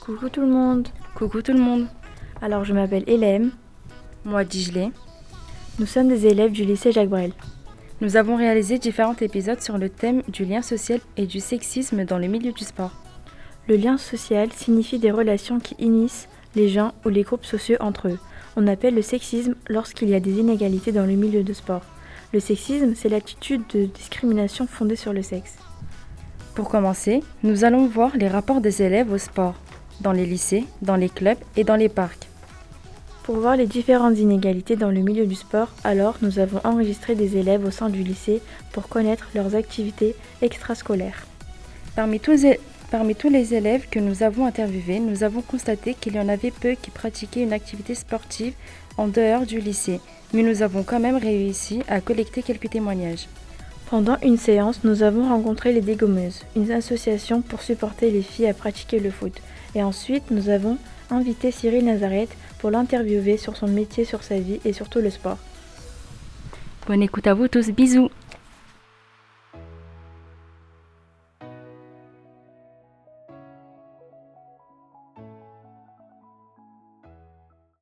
Coucou tout le monde. Coucou tout le monde. Alors je m'appelle Hélène. Moi Digelé. Nous sommes des élèves du lycée Jacques Brel. Nous avons réalisé différents épisodes sur le thème du lien social et du sexisme dans le milieu du sport. Le lien social signifie des relations qui unissent les gens ou les groupes sociaux entre eux. On appelle le sexisme lorsqu'il y a des inégalités dans le milieu de sport. Le sexisme, c'est l'attitude de discrimination fondée sur le sexe. Pour commencer, nous allons voir les rapports des élèves au sport, dans les lycées, dans les clubs et dans les parcs. Pour voir les différentes inégalités dans le milieu du sport, alors nous avons enregistré des élèves au sein du lycée pour connaître leurs activités extrascolaires. Parmi tous, parmi tous les élèves que nous avons interviewés, nous avons constaté qu'il y en avait peu qui pratiquaient une activité sportive en dehors du lycée, mais nous avons quand même réussi à collecter quelques témoignages. Pendant une séance, nous avons rencontré les Dégommeuses, une association pour supporter les filles à pratiquer le foot. Et ensuite, nous avons invité Cyril Nazareth pour l'interviewer sur son métier, sur sa vie et surtout le sport. Bonne écoute à vous tous, bisous